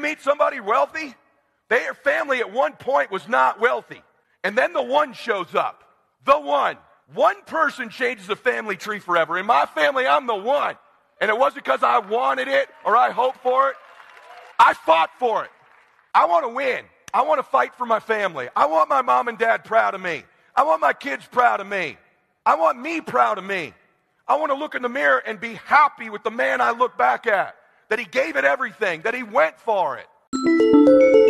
meet somebody wealthy? Their family at one point was not wealthy. And then the one shows up. The one. One person changes the family tree forever. In my family, I'm the one. And it wasn't because I wanted it or I hoped for it. I fought for it. I want to win. I want to fight for my family. I want my mom and dad proud of me. I want my kids proud of me. I want me proud of me. I want to look in the mirror and be happy with the man I look back at, that he gave it everything, that he went for it.